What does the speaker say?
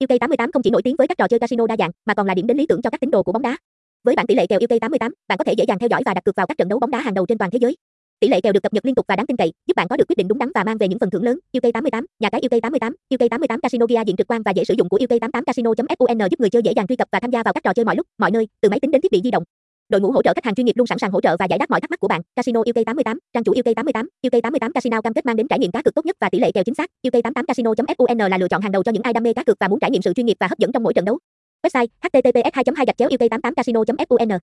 UK88 không chỉ nổi tiếng với các trò chơi casino đa dạng, mà còn là điểm đến lý tưởng cho các tín đồ của bóng đá. Với bảng tỷ lệ kèo UK88, bạn có thể dễ dàng theo dõi và đặt cược vào các trận đấu bóng đá hàng đầu trên toàn thế giới. Tỷ lệ kèo được cập nhật liên tục và đáng tin cậy, giúp bạn có được quyết định đúng đắn và mang về những phần thưởng lớn. UK88, nhà cái UK88, UK88 Casino via diện trực quan và dễ sử dụng của UK88 Casino.fun giúp người chơi dễ dàng truy cập và tham gia vào các trò chơi mọi lúc, mọi nơi, từ máy tính đến thiết bị di động. Đội ngũ hỗ trợ khách hàng chuyên nghiệp luôn sẵn sàng hỗ trợ và giải đáp mọi thắc mắc của bạn. Casino UK88, trang chủ UK88, UK88 Casino cam kết mang đến trải nghiệm cá cược tốt nhất và tỷ lệ kèo chính xác. UK88 Casino.fun là lựa chọn hàng đầu cho những ai đam mê cá cược và muốn trải nghiệm sự chuyên nghiệp và hấp dẫn trong mỗi trận đấu. Website: https 2 2 uk 88 casino fun